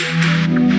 Música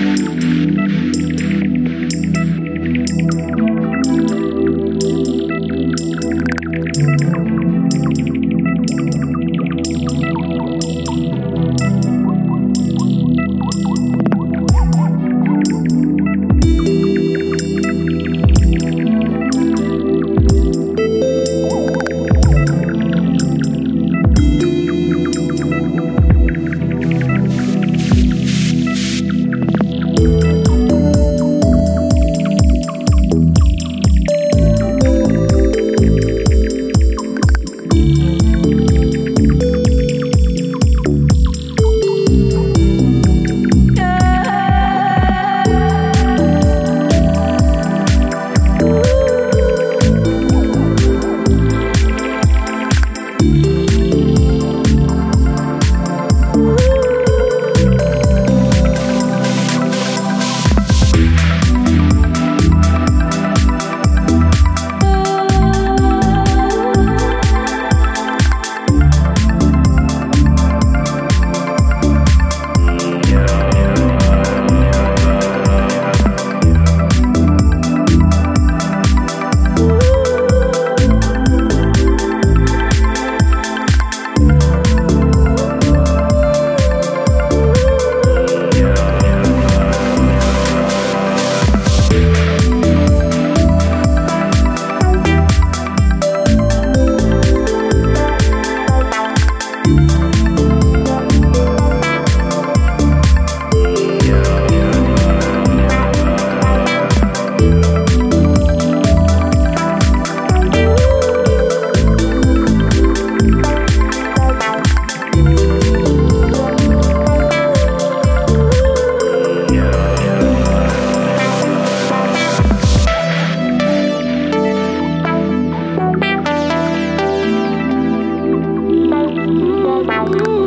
Oh. you.